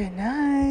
Good night.